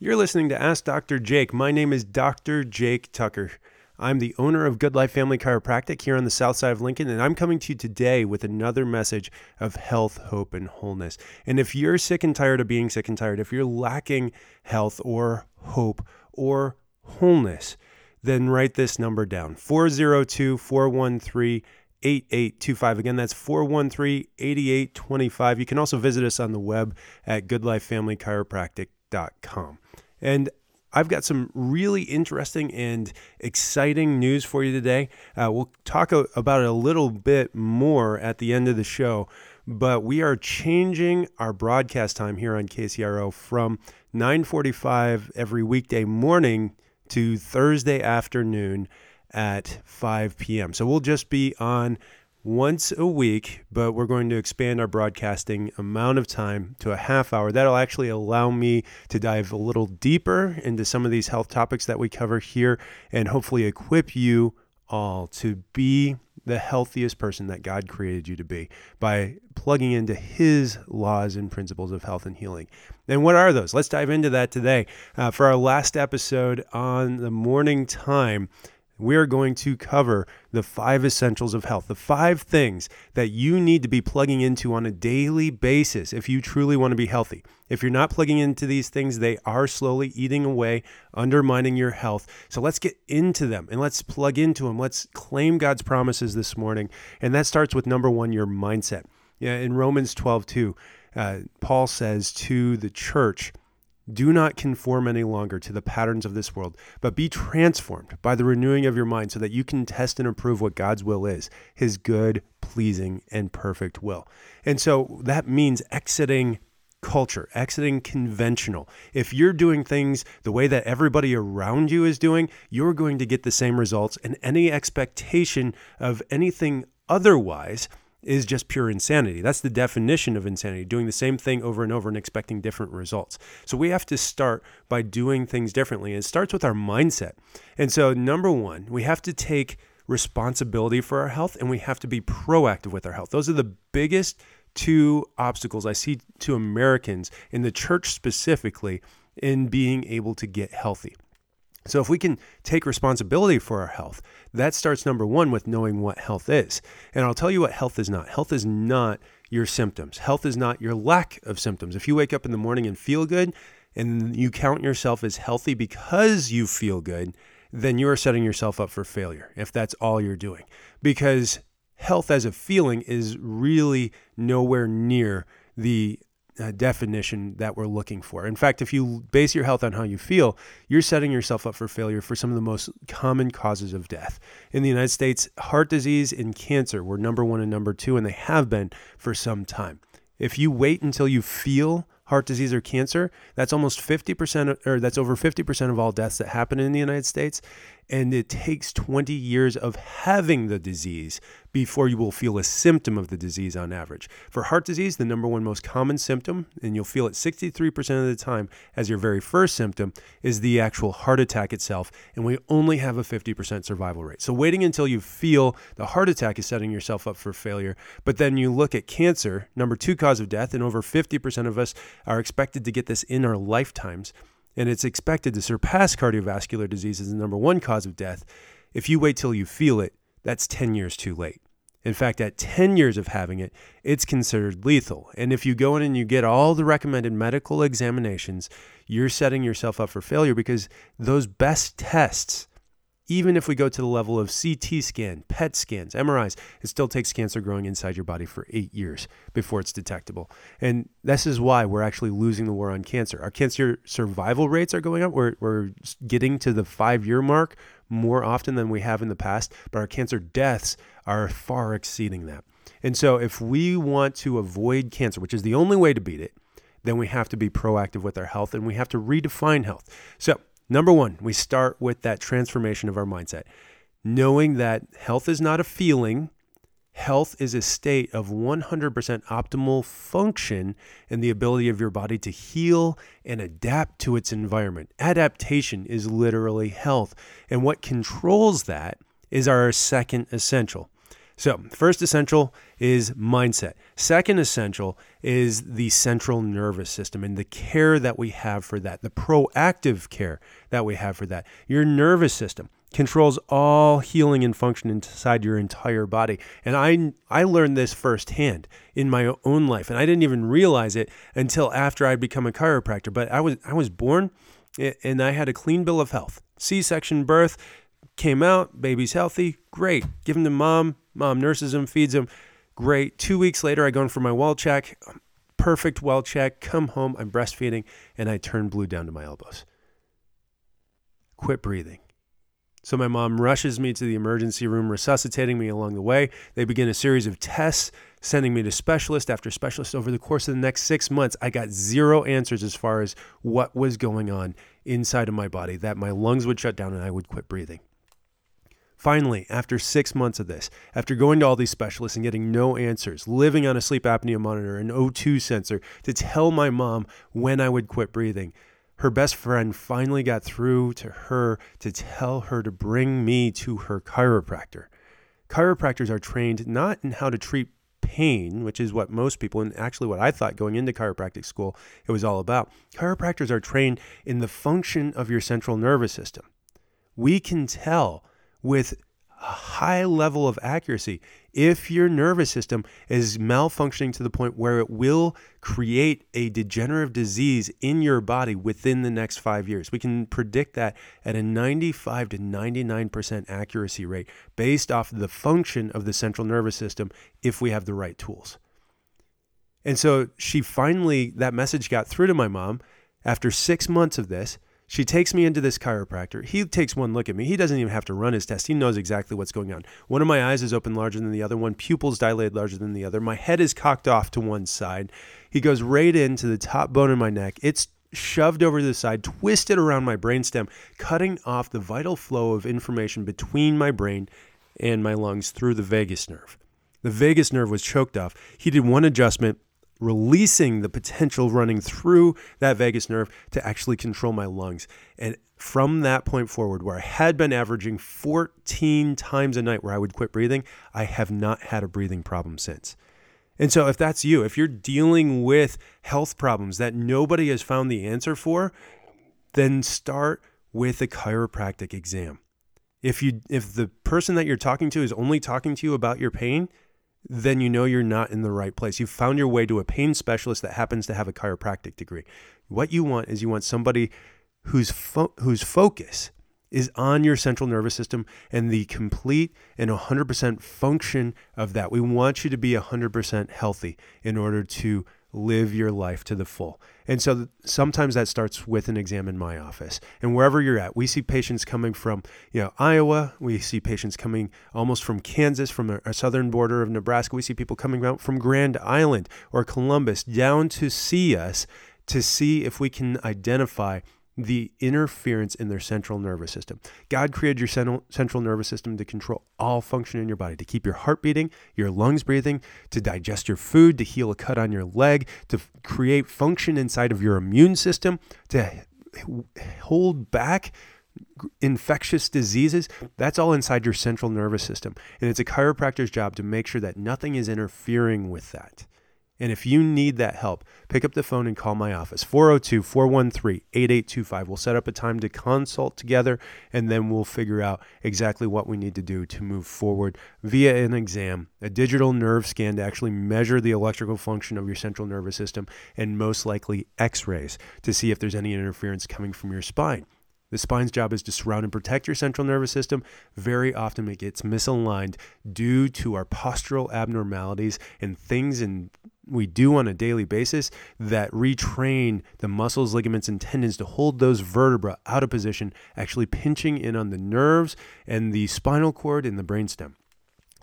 You're listening to Ask Dr. Jake. My name is Dr. Jake Tucker. I'm the owner of Good Life Family Chiropractic here on the south side of Lincoln, and I'm coming to you today with another message of health, hope, and wholeness. And if you're sick and tired of being sick and tired, if you're lacking health or hope or wholeness, then write this number down 402 413 8825. Again, that's 413 8825. You can also visit us on the web at goodlifefamilychiropractic.com. And I've got some really interesting and exciting news for you today. Uh, we'll talk a, about it a little bit more at the end of the show, but we are changing our broadcast time here on KCRO from 9:45 every weekday morning to Thursday afternoon at 5 p.m. So we'll just be on once a week, but we're going to expand our broadcasting amount of time to a half hour. That'll actually allow me to dive a little deeper into some of these health topics that we cover here and hopefully equip you all to be the healthiest person that God created you to be by plugging into His laws and principles of health and healing. And what are those? Let's dive into that today. Uh, for our last episode on the morning time, we are going to cover the five essentials of health, the five things that you need to be plugging into on a daily basis if you truly want to be healthy. If you're not plugging into these things, they are slowly eating away, undermining your health. So let's get into them and let's plug into them. Let's claim God's promises this morning. And that starts with number one, your mindset. Yeah, in Romans 12, 2, uh, Paul says to the church, do not conform any longer to the patterns of this world, but be transformed by the renewing of your mind so that you can test and approve what God's will is, his good, pleasing, and perfect will. And so that means exiting culture, exiting conventional. If you're doing things the way that everybody around you is doing, you're going to get the same results, and any expectation of anything otherwise is just pure insanity. That's the definition of insanity, doing the same thing over and over and expecting different results. So we have to start by doing things differently. It starts with our mindset. And so, number one, we have to take responsibility for our health and we have to be proactive with our health. Those are the biggest two obstacles I see to Americans in the church specifically in being able to get healthy. So, if we can take responsibility for our health, that starts number one with knowing what health is. And I'll tell you what health is not. Health is not your symptoms, health is not your lack of symptoms. If you wake up in the morning and feel good and you count yourself as healthy because you feel good, then you are setting yourself up for failure if that's all you're doing. Because health as a feeling is really nowhere near the uh, definition that we're looking for. In fact, if you base your health on how you feel, you're setting yourself up for failure for some of the most common causes of death. In the United States, heart disease and cancer were number one and number two, and they have been for some time. If you wait until you feel heart disease or cancer, that's almost 50% or that's over 50% of all deaths that happen in the United States. And it takes 20 years of having the disease before you will feel a symptom of the disease on average. For heart disease, the number one most common symptom, and you'll feel it 63% of the time as your very first symptom, is the actual heart attack itself. And we only have a 50% survival rate. So waiting until you feel the heart attack is setting yourself up for failure. But then you look at cancer, number two cause of death, and over 50% of us are expected to get this in our lifetimes and it's expected to surpass cardiovascular disease as the number one cause of death. If you wait till you feel it, that's 10 years too late. In fact, at 10 years of having it, it's considered lethal. And if you go in and you get all the recommended medical examinations, you're setting yourself up for failure because those best tests even if we go to the level of CT scan, PET scans, MRIs, it still takes cancer growing inside your body for eight years before it's detectable. And this is why we're actually losing the war on cancer. Our cancer survival rates are going up. We're, we're getting to the five year mark more often than we have in the past, but our cancer deaths are far exceeding that. And so if we want to avoid cancer, which is the only way to beat it, then we have to be proactive with our health and we have to redefine health. So Number one, we start with that transformation of our mindset, knowing that health is not a feeling. Health is a state of 100% optimal function and the ability of your body to heal and adapt to its environment. Adaptation is literally health. And what controls that is our second essential. So, first essential is mindset. Second essential is the central nervous system and the care that we have for that, the proactive care that we have for that. Your nervous system controls all healing and function inside your entire body. And I I learned this firsthand in my own life and I didn't even realize it until after I'd become a chiropractor, but I was I was born eh, and I had a clean bill of health. C-section birth, came out, baby's healthy, great. Give him to mom, mom nurses him, feeds him, great. Two weeks later, I go in for my well check, perfect well check, come home, I'm breastfeeding, and I turn blue down to my elbows. Quit breathing. So my mom rushes me to the emergency room, resuscitating me along the way. They begin a series of tests, sending me to specialist after specialist. Over the course of the next six months, I got zero answers as far as what was going on inside of my body, that my lungs would shut down and I would quit breathing. Finally, after six months of this, after going to all these specialists and getting no answers, living on a sleep apnea monitor, an O2 sensor to tell my mom when I would quit breathing, her best friend finally got through to her to tell her to bring me to her chiropractor. Chiropractors are trained not in how to treat pain, which is what most people, and actually what I thought going into chiropractic school, it was all about. Chiropractors are trained in the function of your central nervous system. We can tell with a high level of accuracy if your nervous system is malfunctioning to the point where it will create a degenerative disease in your body within the next five years. We can predict that at a 95 to 99% accuracy rate based off the function of the central nervous system if we have the right tools. And so she finally, that message got through to my mom after six months of this. She takes me into this chiropractor. He takes one look at me. He doesn't even have to run his test. He knows exactly what's going on. One of my eyes is open larger than the other, one pupil's dilated larger than the other. My head is cocked off to one side. He goes right into the top bone in my neck. It's shoved over to the side, twisted around my brainstem, cutting off the vital flow of information between my brain and my lungs through the vagus nerve. The vagus nerve was choked off. He did one adjustment releasing the potential running through that vagus nerve to actually control my lungs. And from that point forward, where I had been averaging 14 times a night where I would quit breathing, I have not had a breathing problem since. And so, if that's you, if you're dealing with health problems that nobody has found the answer for, then start with a chiropractic exam. If you if the person that you're talking to is only talking to you about your pain, then you know you're not in the right place. You've found your way to a pain specialist that happens to have a chiropractic degree. What you want is you want somebody whose fo- whose focus is on your central nervous system and the complete and 100% function of that. We want you to be 100% healthy in order to live your life to the full. And so sometimes that starts with an exam in my office. And wherever you're at, we see patients coming from, you know, Iowa, we see patients coming almost from Kansas, from a southern border of Nebraska. We see people coming out from Grand Island or Columbus down to see us to see if we can identify the interference in their central nervous system. God created your central, central nervous system to control all function in your body, to keep your heart beating, your lungs breathing, to digest your food, to heal a cut on your leg, to create function inside of your immune system, to hold back infectious diseases, that's all inside your central nervous system. And it's a chiropractor's job to make sure that nothing is interfering with that. And if you need that help, pick up the phone and call my office 402 413 8825. We'll set up a time to consult together and then we'll figure out exactly what we need to do to move forward via an exam, a digital nerve scan to actually measure the electrical function of your central nervous system, and most likely x rays to see if there's any interference coming from your spine. The spine's job is to surround and protect your central nervous system. Very often it gets misaligned due to our postural abnormalities and things in we do on a daily basis that retrain the muscles, ligaments, and tendons to hold those vertebrae out of position, actually pinching in on the nerves and the spinal cord and the brainstem.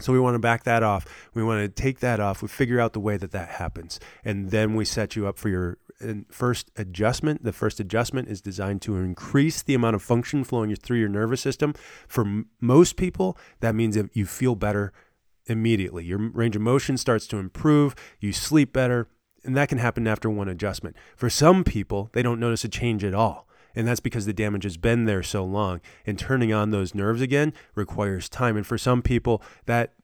So we want to back that off. We want to take that off. We figure out the way that that happens, and then we set you up for your uh, first adjustment. The first adjustment is designed to increase the amount of function flowing through your nervous system. For most people, that means that you feel better immediately. Your range of motion starts to improve, you sleep better, and that can happen after one adjustment. For some people, they don't notice a change at all. And that's because the damage has been there so long. And turning on those nerves again requires time. And for some people, that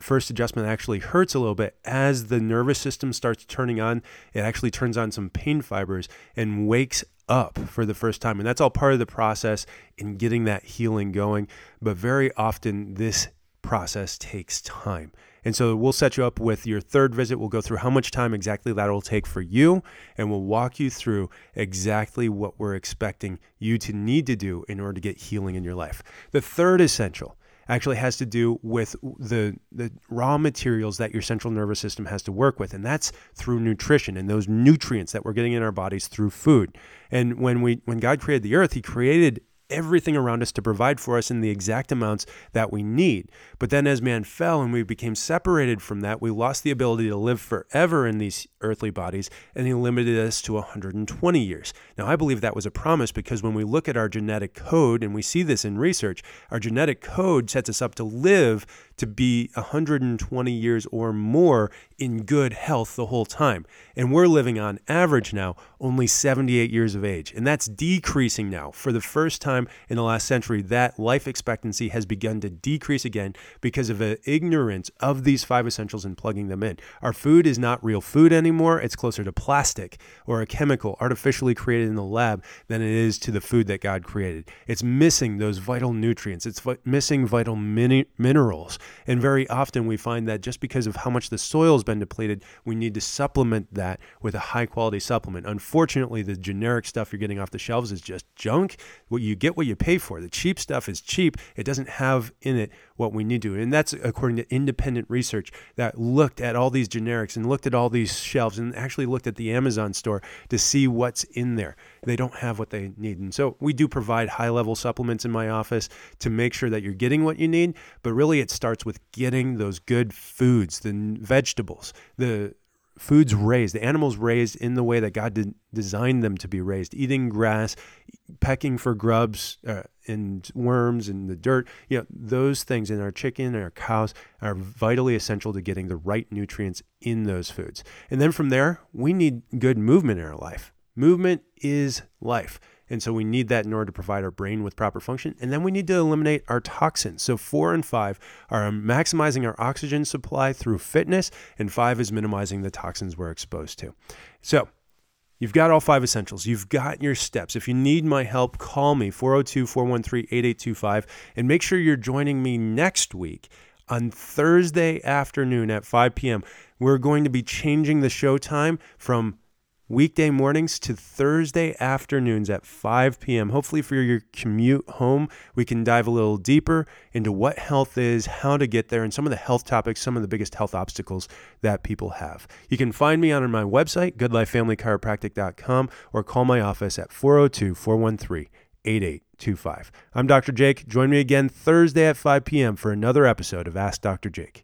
first adjustment actually hurts a little bit. As the nervous system starts turning on, it actually turns on some pain fibers and wakes up for the first time. And that's all part of the process in getting that healing going. But very often, this process takes time. And so we'll set you up with your third visit. We'll go through how much time exactly that will take for you, and we'll walk you through exactly what we're expecting you to need to do in order to get healing in your life. The third essential actually has to do with the the raw materials that your central nervous system has to work with and that's through nutrition and those nutrients that we're getting in our bodies through food. And when we when God created the earth, he created everything around us to provide for us in the exact amounts that we need. But then as man fell and we became separated from that, we lost the ability to live forever in these earthly bodies and he limited us to 120 years. Now, I believe that was a promise because when we look at our genetic code and we see this in research, our genetic code sets us up to live to be 120 years or more in good health the whole time. And we're living on average now only 78 years of age. And that's decreasing now. For the first time in the last century, that life expectancy has begun to decrease again because of the ignorance of these five essentials and plugging them in. Our food is not real food anymore. It's closer to plastic or a chemical artificially created in the lab than it is to the food that God created. It's missing those vital nutrients. It's missing vital min- minerals. And very often we find that just because of how much the soil's been depleted, we need to supplement that with a high quality supplement. Unfortunately, the generic stuff you're getting off the shelves is just junk. What you get what you pay for. The cheap stuff is cheap. It doesn't have in it what we need to. And that's according to independent research that looked at all these generics and looked at all these shelves and actually looked at the Amazon store to see what's in there. They don't have what they need. And so we do provide high level supplements in my office to make sure that you're getting what you need. But really, it starts with getting those good foods, the vegetables, the foods raised, the animals raised in the way that God did, designed them to be raised, eating grass, pecking for grubs uh, and worms and the dirt. You know, those things in our chicken and our cows are vitally essential to getting the right nutrients in those foods. And then from there, we need good movement in our life. Movement is life. And so we need that in order to provide our brain with proper function. And then we need to eliminate our toxins. So four and five are maximizing our oxygen supply through fitness, and five is minimizing the toxins we're exposed to. So You've got all five essentials. You've got your steps. If you need my help, call me 402 413 8825 and make sure you're joining me next week on Thursday afternoon at 5 p.m. We're going to be changing the show time from weekday mornings to Thursday afternoons at 5 p.m. Hopefully, for your commute home, we can dive a little deeper into what health is, how to get there, and some of the health topics, some of the biggest health obstacles that people have. You can find me on my website, goodlifefamilychiropractic.com, or call my office at 402 413 8825. I'm Dr. Jake. Join me again Thursday at 5 p.m. for another episode of Ask Dr. Jake.